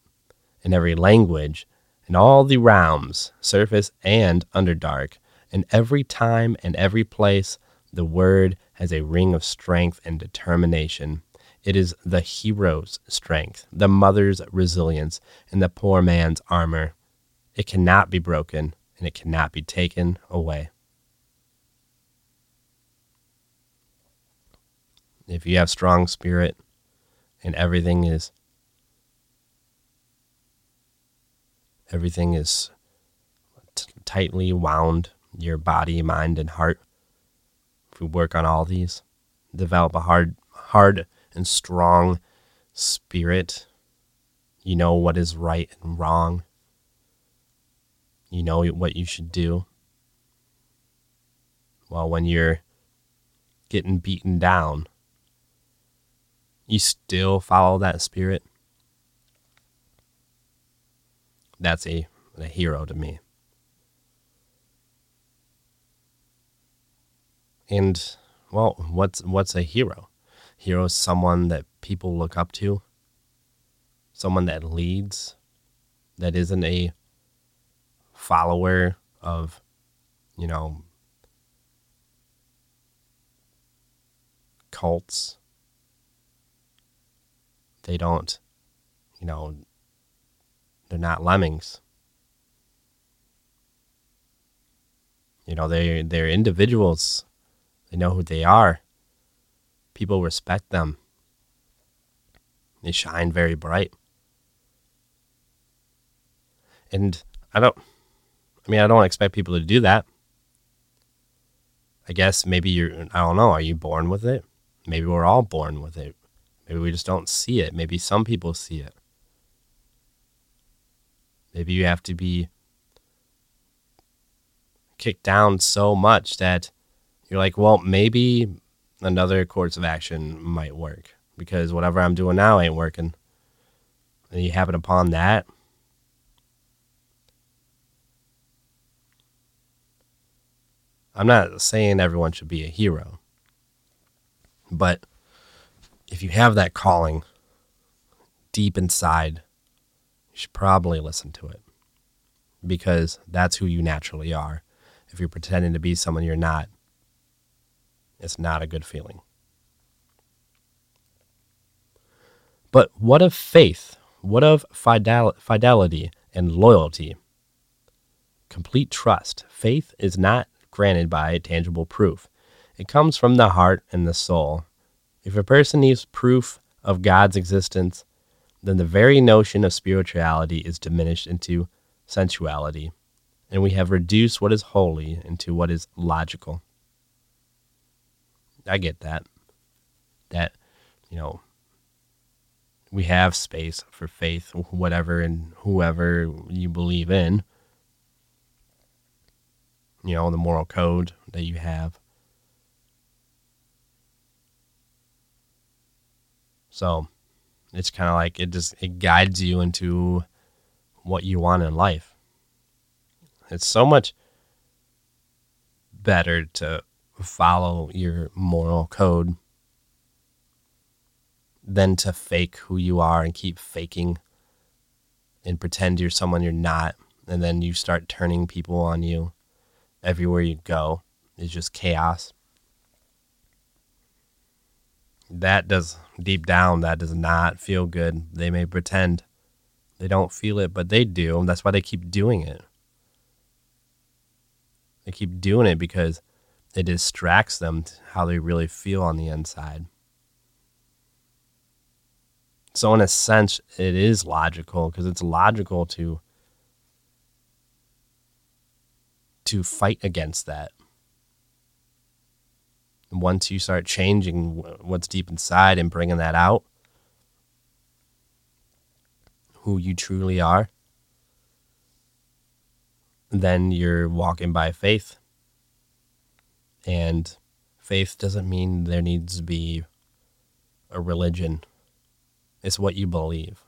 in every language, in all the realms, surface and underdark, in every time and every place, the word has a ring of strength and determination. It is the hero's strength, the mother's resilience, and the poor man's armor. It cannot be broken, and it cannot be taken away. If you have strong spirit and everything is everything is t- tightly wound your body mind and heart if we work on all these develop a hard hard and strong spirit. You know what is right and wrong. You know what you should do. Well when you're getting beaten down you still follow that spirit, that's a, a hero to me. And well, what's what's a hero? Hero is someone that people look up to, someone that leads, that isn't a follower of, you know, cults they don't, you know, they're not lemmings. You know, they they're individuals. They know who they are. People respect them. They shine very bright. And I don't I mean, I don't expect people to do that. I guess maybe you're I don't know, are you born with it? Maybe we're all born with it. Maybe we just don't see it. Maybe some people see it. Maybe you have to be kicked down so much that you're like, well, maybe another course of action might work because whatever I'm doing now ain't working. And you happen upon that. I'm not saying everyone should be a hero, but if you have that calling deep inside, you should probably listen to it because that's who you naturally are. If you're pretending to be someone you're not, it's not a good feeling. But what of faith? What of fidel- fidelity and loyalty? Complete trust. Faith is not granted by tangible proof. It comes from the heart and the soul. If a person needs proof of God's existence, then the very notion of spirituality is diminished into sensuality, and we have reduced what is holy into what is logical. I get that. That, you know, we have space for faith, whatever and whoever you believe in. You know, the moral code that you have. So it's kind of like it just it guides you into what you want in life. It's so much better to follow your moral code than to fake who you are and keep faking and pretend you're someone you're not. And then you start turning people on you everywhere you go. It's just chaos. That does, deep down, that does not feel good. They may pretend they don't feel it, but they do. And That's why they keep doing it. They keep doing it because it distracts them how they really feel on the inside. So, in a sense, it is logical because it's logical to to fight against that. Once you start changing what's deep inside and bringing that out, who you truly are, then you're walking by faith. And faith doesn't mean there needs to be a religion, it's what you believe.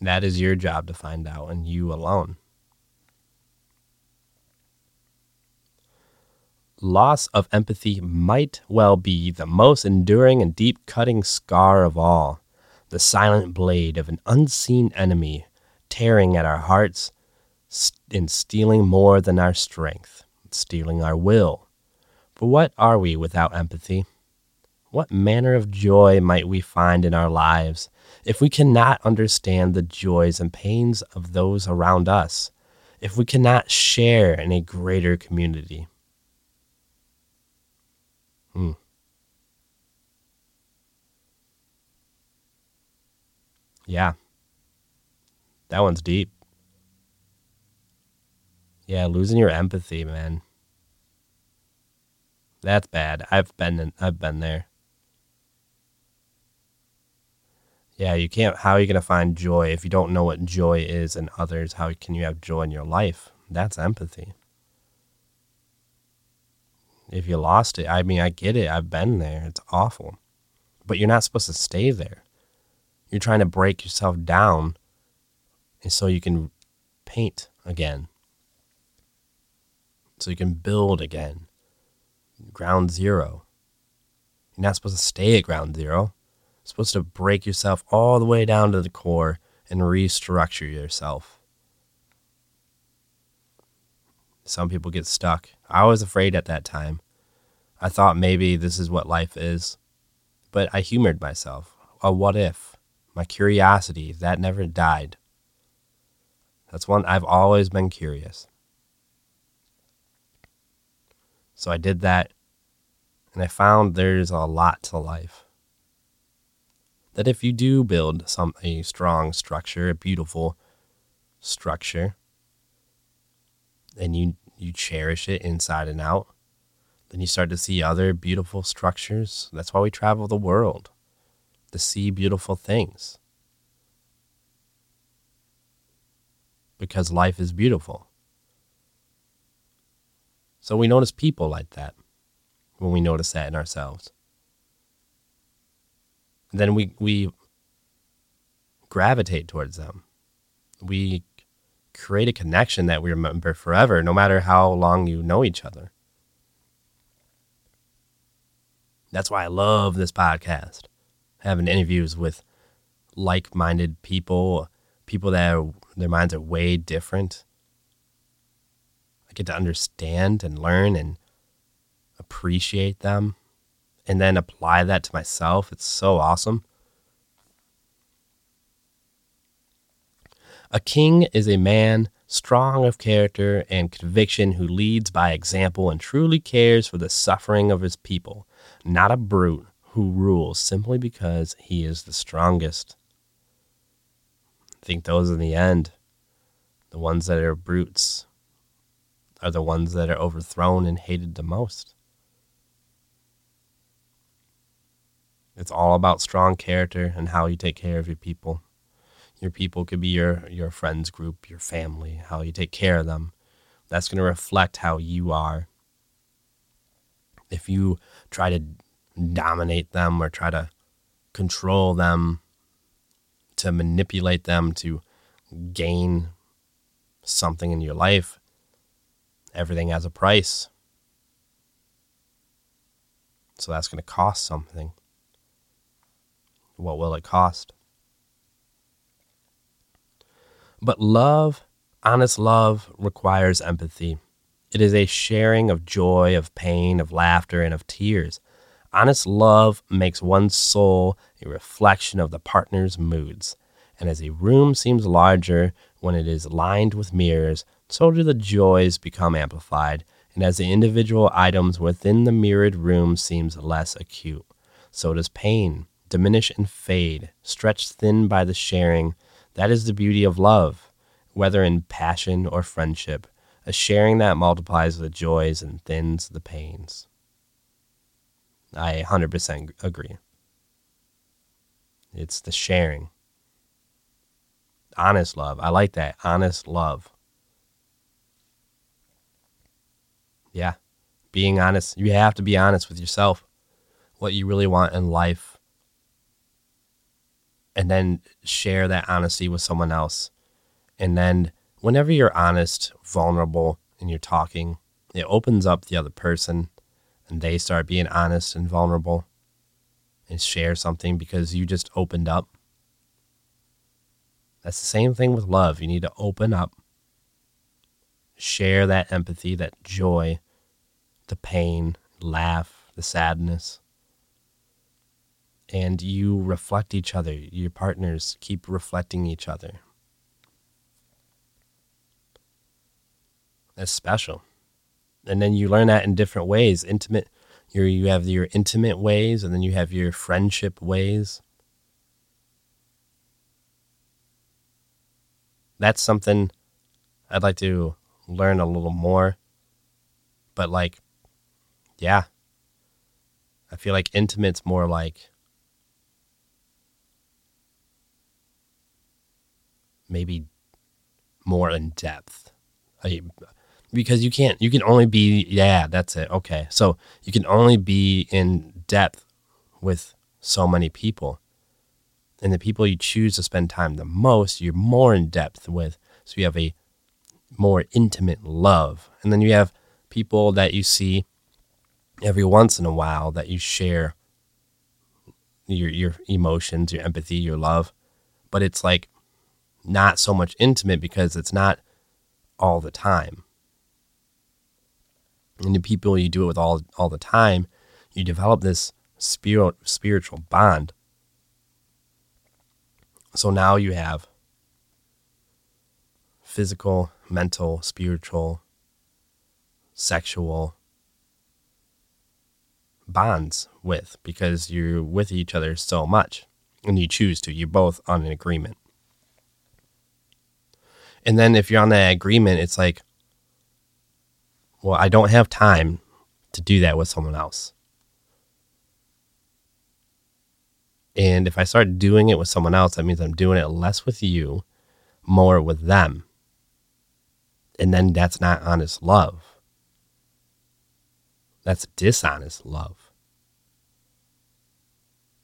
That is your job to find out, and you alone. Loss of empathy might well be the most enduring and deep cutting scar of all, the silent blade of an unseen enemy tearing at our hearts and stealing more than our strength, stealing our will. For what are we without empathy? What manner of joy might we find in our lives if we cannot understand the joys and pains of those around us, if we cannot share in a greater community. Hmm. Yeah. That one's deep. Yeah, losing your empathy, man. That's bad. I've been in, I've been there. Yeah, you can't. How are you going to find joy if you don't know what joy is in others? How can you have joy in your life? That's empathy. If you lost it, I mean, I get it. I've been there. It's awful. But you're not supposed to stay there. You're trying to break yourself down and so you can paint again. So you can build again. Ground zero. You're not supposed to stay at ground zero You're supposed to break yourself all the way down to the core and restructure yourself. Some people get stuck. I was afraid at that time. I thought maybe this is what life is, but I humored myself. A what if? My curiosity, that never died. That's one I've always been curious. So I did that, and I found there's a lot to life that if you do build some a strong structure, a beautiful structure, and you you cherish it inside and out, then you start to see other beautiful structures. That's why we travel the world to see beautiful things. Because life is beautiful. So we notice people like that when we notice that in ourselves. Then we, we gravitate towards them. We create a connection that we remember forever, no matter how long you know each other. That's why I love this podcast, having interviews with like minded people, people that are, their minds are way different. I get to understand and learn and appreciate them and then apply that to myself. It's so awesome. A king is a man strong of character and conviction who leads by example and truly cares for the suffering of his people, not a brute who rules simply because he is the strongest. I think those in the end, the ones that are brutes, are the ones that are overthrown and hated the most. It's all about strong character and how you take care of your people. Your people could be your, your friends group, your family, how you take care of them. That's going to reflect how you are. If you try to dominate them or try to control them, to manipulate them to gain something in your life, everything has a price. So that's going to cost something. What will it cost? But love, honest love, requires empathy. It is a sharing of joy, of pain, of laughter, and of tears. Honest love makes one's soul a reflection of the partner's moods. And as a room seems larger when it is lined with mirrors, so do the joys become amplified. And as the individual items within the mirrored room seems less acute, so does pain diminish and fade, stretched thin by the sharing that is the beauty of love, whether in passion or friendship, a sharing that multiplies the joys and thins the pains. I 100% agree. It's the sharing. Honest love. I like that. Honest love. Yeah. Being honest. You have to be honest with yourself. What you really want in life and then share that honesty with someone else. And then whenever you're honest, vulnerable, and you're talking, it opens up the other person and they start being honest and vulnerable and share something because you just opened up. That's the same thing with love. You need to open up, share that empathy, that joy, the pain, laugh, the sadness and you reflect each other. Your partners keep reflecting each other. That's special. And then you learn that in different ways. Intimate, you you have your intimate ways, and then you have your friendship ways. That's something I'd like to learn a little more. But like, yeah, I feel like intimate's more like maybe more in depth. I, because you can't, you can only be, yeah, that's it. Okay. So you can only be in depth with so many people. And the people you choose to spend time the most, you're more in depth with. So you have a more intimate love. And then you have people that you see every once in a while that you share your your emotions, your empathy, your love. But it's like not so much intimate because it's not all the time. And the people you do it with all all the time, you develop this spirit, spiritual bond. So now you have physical, mental, spiritual, sexual bonds with because you're with each other so much and you choose to. You're both on an agreement. And then if you're on that agreement, it's like, well, I don't have time to do that with someone else. And if I start doing it with someone else, that means I'm doing it less with you, more with them. And then that's not honest love. That's dishonest love.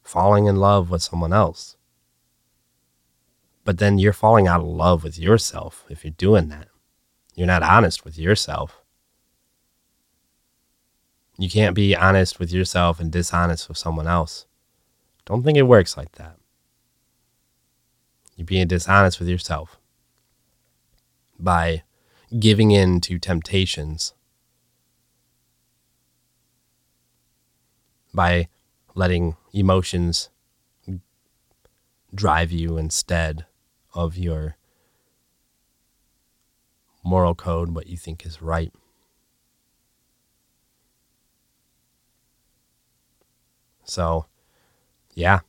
Falling in love with someone else. But then you're falling out of love with yourself if you're doing that. You're not honest with yourself. You can't be honest with yourself and dishonest with someone else. Don't think it works like that. You're being dishonest with yourself by giving in to temptations, by letting emotions drive you instead of your moral code, what you think is right. So, yeah,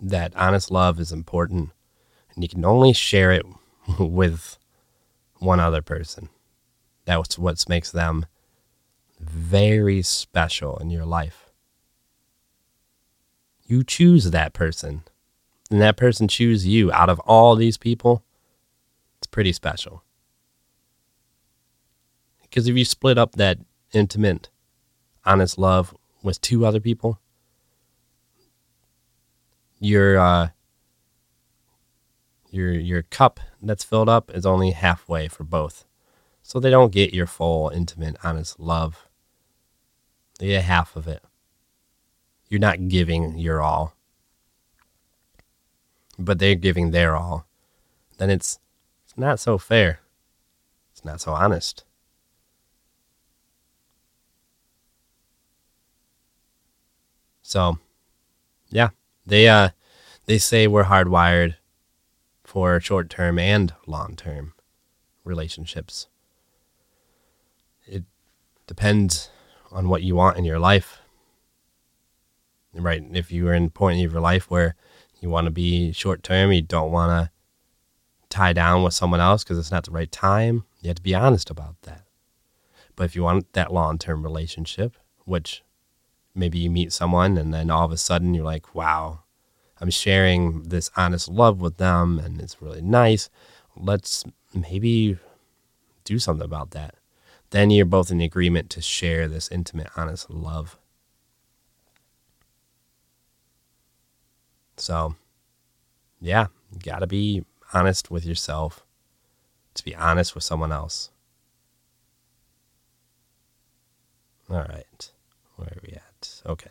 that honest love is important, and you can only share it with one other person. That's what makes them very special in your life. You choose that person, and that person chooses you out of all these people. It's pretty special. Because if you split up that intimate, honest love with two other people, your uh, your your cup that's filled up is only halfway for both. So they don't get your full, intimate, honest love. They get half of it. You're not giving your all. But they're giving their all. Then it's it's not so fair. It's not so honest. So, yeah, they uh they say we're hardwired for short term and long term relationships. It depends on what you want in your life. Right? If you are in a point of your life where you want to be short term, you don't want to tie down with someone else because it's not the right time, you have to be honest about that. But if you want that long term relationship, which maybe you meet someone and then all of a sudden you're like, wow, I'm sharing this honest love with them and it's really nice. Let's maybe do something about that. Then you're both in agreement to share this intimate, honest love. So, yeah, you got to be honest with yourself to be honest with someone else. All right. Where are we at? Okay.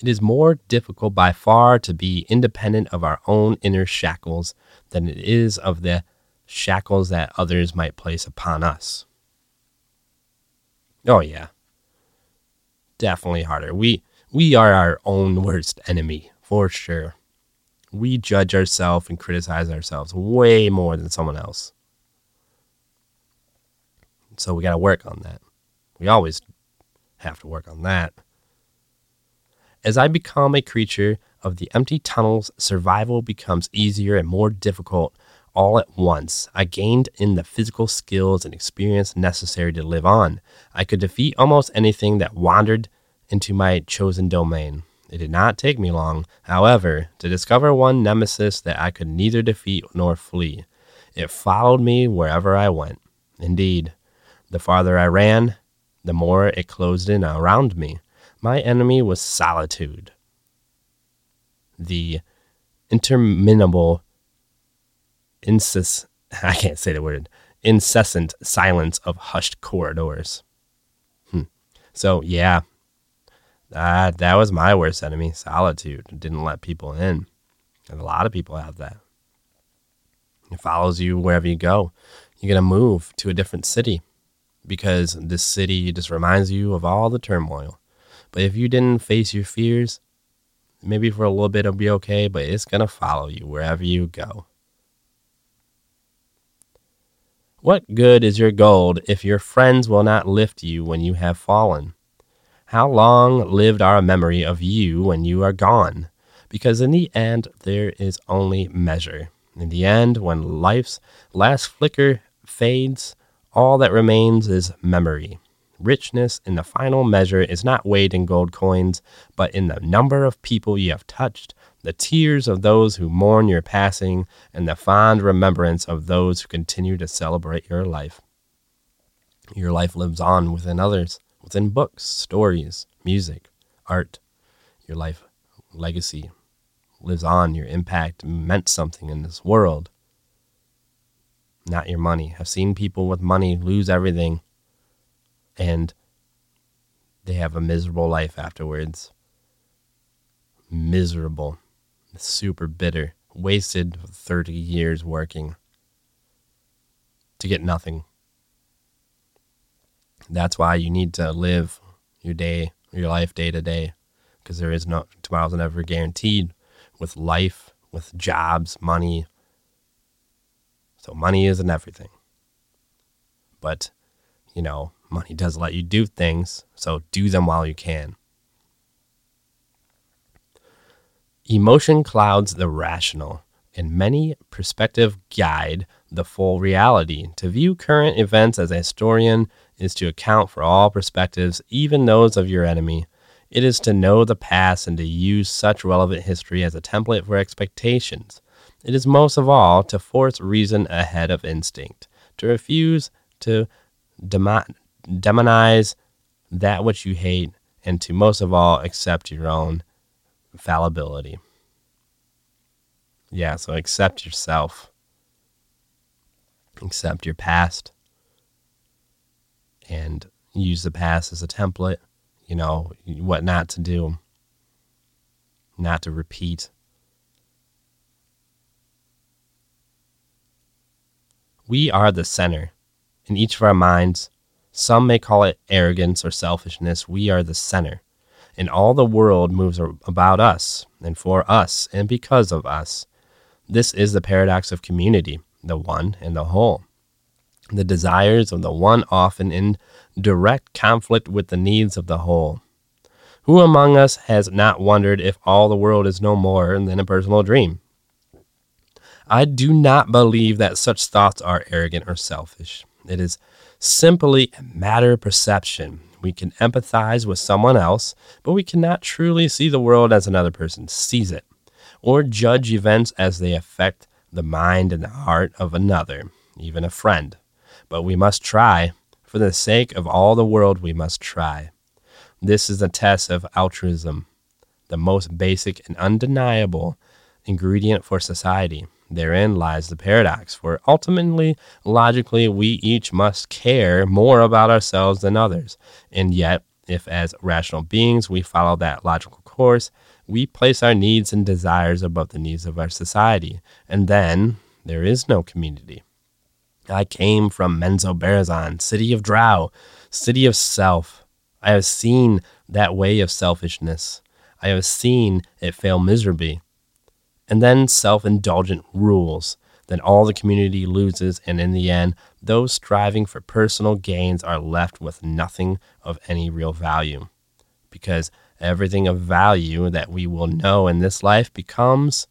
It is more difficult by far to be independent of our own inner shackles than it is of the shackles that others might place upon us. Oh yeah. Definitely harder. We we are our own worst enemy, for sure. We judge ourselves and criticize ourselves way more than someone else. So we got to work on that. We always have to work on that. As I become a creature of the empty tunnels, survival becomes easier and more difficult all at once. I gained in the physical skills and experience necessary to live on. I could defeat almost anything that wandered into my chosen domain. It did not take me long, however, to discover one nemesis that I could neither defeat nor flee. It followed me wherever I went. Indeed, the farther I ran, the more it closed in around me. My enemy was solitude, the interminable, incess- I can't say the word, incessant silence of hushed corridors. Hmm. So, yeah, that, that was my worst enemy solitude. Didn't let people in. And a lot of people have that. It follows you wherever you go. You're going to move to a different city because this city just reminds you of all the turmoil. But if you didn't face your fears, maybe for a little bit it'll be okay, but it's going to follow you wherever you go. What good is your gold if your friends will not lift you when you have fallen? How long lived our memory of you when you are gone? Because in the end, there is only measure. In the end, when life's last flicker fades, all that remains is memory. Richness in the final measure is not weighed in gold coins, but in the number of people you have touched, the tears of those who mourn your passing, and the fond remembrance of those who continue to celebrate your life. Your life lives on within others, within books, stories, music, art. Your life legacy lives on. Your impact meant something in this world, not your money. I've seen people with money lose everything and they have a miserable life afterwards. Miserable, super bitter, wasted 30 years working to get nothing. That's why you need to live your day, your life day to day, because there is no tomorrow's never guaranteed with life, with jobs, money. So money isn't everything. But, you know, money does let you do things, so do them while you can. Emotion clouds the rational, and many perspective guide the full reality. To view current events as a historian is to account for all perspectives, even those of your enemy. It is to know the past and to use such relevant history as a template for expectations. It is most of all to force reason ahead of instinct, to refuse to demonize that which you hate, and to most of all accept your own fallibility. Yeah, so accept yourself, accept your past, and use the past as a template, you know, what not to do, not to repeat. We are the center in each of our minds some may call it arrogance or selfishness. We are the center, and all the world moves about us and for us and because of us. This is the paradox of community, the one and the whole. The desires of the one often in direct conflict with the needs of the whole. Who among us has not wondered if all the world is no more than a personal dream? I do not believe that such thoughts are arrogant or selfish. It is simply a matter of perception. We can empathize with someone else, but we cannot truly see the world as another person sees it, or judge events as they affect the mind and the heart of another, even a friend. But we must try. For the sake of all the world, we must try. This is a test of altruism, the most basic and undeniable ingredient for society. Therein lies the paradox, for ultimately, logically, we each must care more about ourselves than others. And yet, if as rational beings we follow that logical course, we place our needs and desires above the needs of our society, and then there is no community. I came from Menzo Menzoberranzan, city of Drow, city of self. I have seen that way of selfishness. I have seen it fail miserably and then self indulgent rules. Then all the community loses, and in the end, those striving for personal gains are left with nothing of any real value. Because everything of value that we will know in this life becomes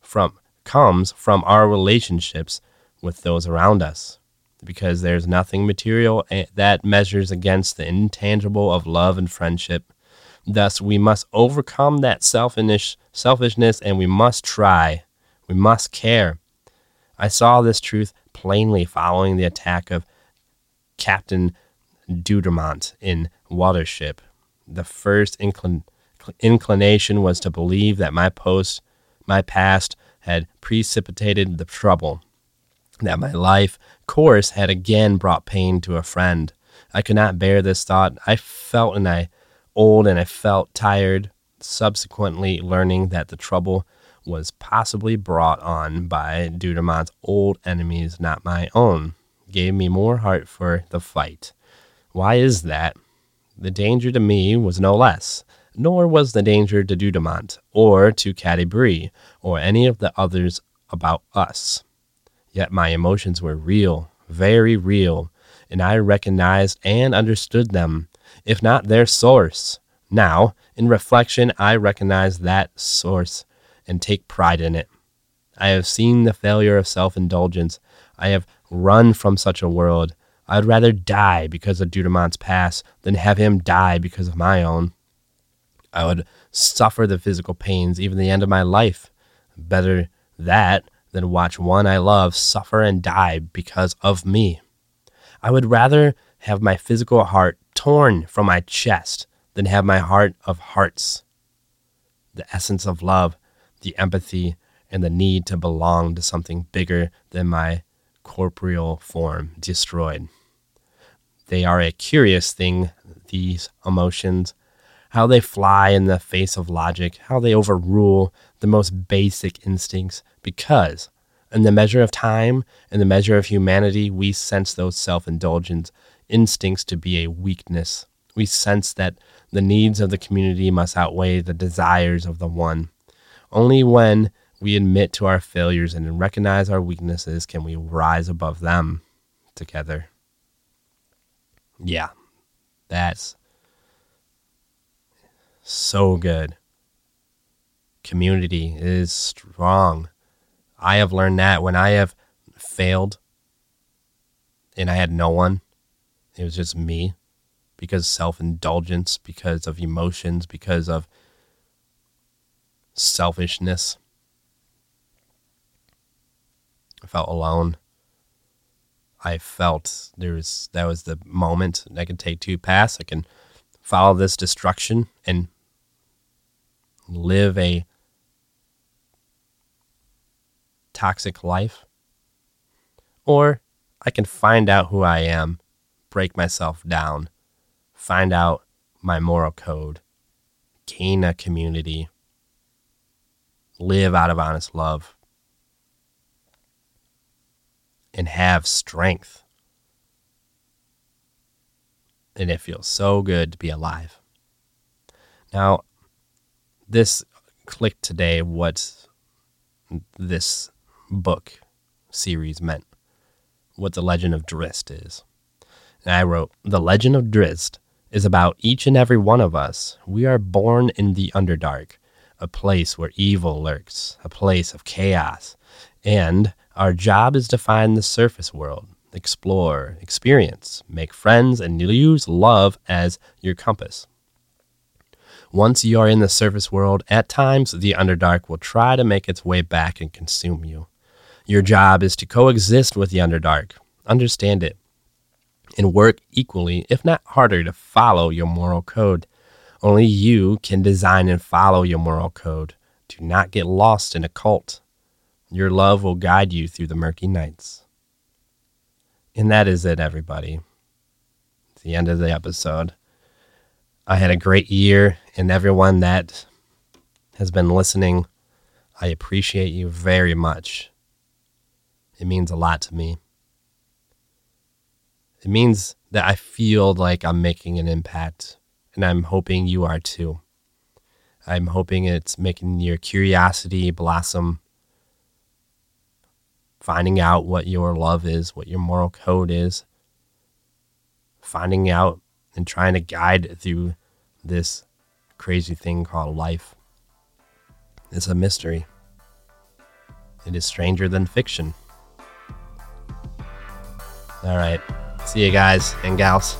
from comes from our relationships with those around us because there's nothing material eh, that measures against the intangible of love and friendship Thus, we must overcome that selfish, selfishness and we must try. We must care. I saw this truth plainly following the attack of Captain Deudermont in Waterdeep. The first inclin- inclination was to believe that my post, my past, had precipitated the trouble, that my life course had again brought pain to a friend. I could not bear this thought. I felt and I old and I felt tired, subsequently learning that the trouble was possibly brought on by Deudermont's old enemies, not my own, gave me more heart for the fight. Why is that? The danger to me was no less, nor was the danger to Deudermont, or to Catti or any of the others about us. Yet my emotions were real, very real, and I recognized and understood them if not their source. Now, in reflection, I recognize that source and take pride in it. I have seen the failure of self indulgence. I have run from such a world. I'd rather die because of Deudermont's past than have him die because of my own. I would suffer the physical pains, even the end of my life. Better that than watch one I love suffer and die because of me. I would rather have my physical heart torn from my chest than have my heart of hearts. The essence of love, the empathy, and the need to belong to something bigger than my corporeal form destroyed. They are a curious thing, these emotions, how they fly in the face of logic, how they overrule the most basic instincts, because in the measure of time and the measure of humanity, we sense those self indulgent instincts to be a weakness. We sense that the needs of the community must outweigh the desires of the one. Only when we admit to our failures and recognize our weaknesses can we rise above them together. Yeah, that's so good. Community is strong. I have learned that when I have failed and I had no one, it was just me because self indulgence, because of emotions, because of selfishness. I felt alone. I felt there was that was the moment I can take two paths. I can follow this destruction and live a toxic life, or I can find out who I am, break myself down, find out my moral code, gain a community, live out of honest love, and have strength. And it feels so good to be alive. Now, this clicked today what this book series meant, what the Legend of Drizzt is. And I wrote, The Legend of Drizzt is about each and every one of us. We are born in the Underdark, a place where evil lurks, a place of chaos. And our job is to find the surface world, explore, experience, make friends, and use love as your compass. Once you are in the surface world, at times the Underdark will try to make its way back and consume you. Your job is to coexist with the Underdark, understand it, and work equally, if not harder, to follow your moral code. Only you can design and follow your moral code. Do not get lost in a cult. Your love will guide you through the murky nights. And that is it, everybody. It's the end of the episode. I had a great year, and everyone that has been listening, I appreciate you very much. It means a lot to me. It means that I feel like I'm making an impact, and I'm hoping you are too. I'm hoping it's making your curiosity blossom, finding out what your love is, what your moral code is, finding out and trying to guide through this crazy thing called life. It's a mystery. It is stranger than fiction. All right. See you guys and gals.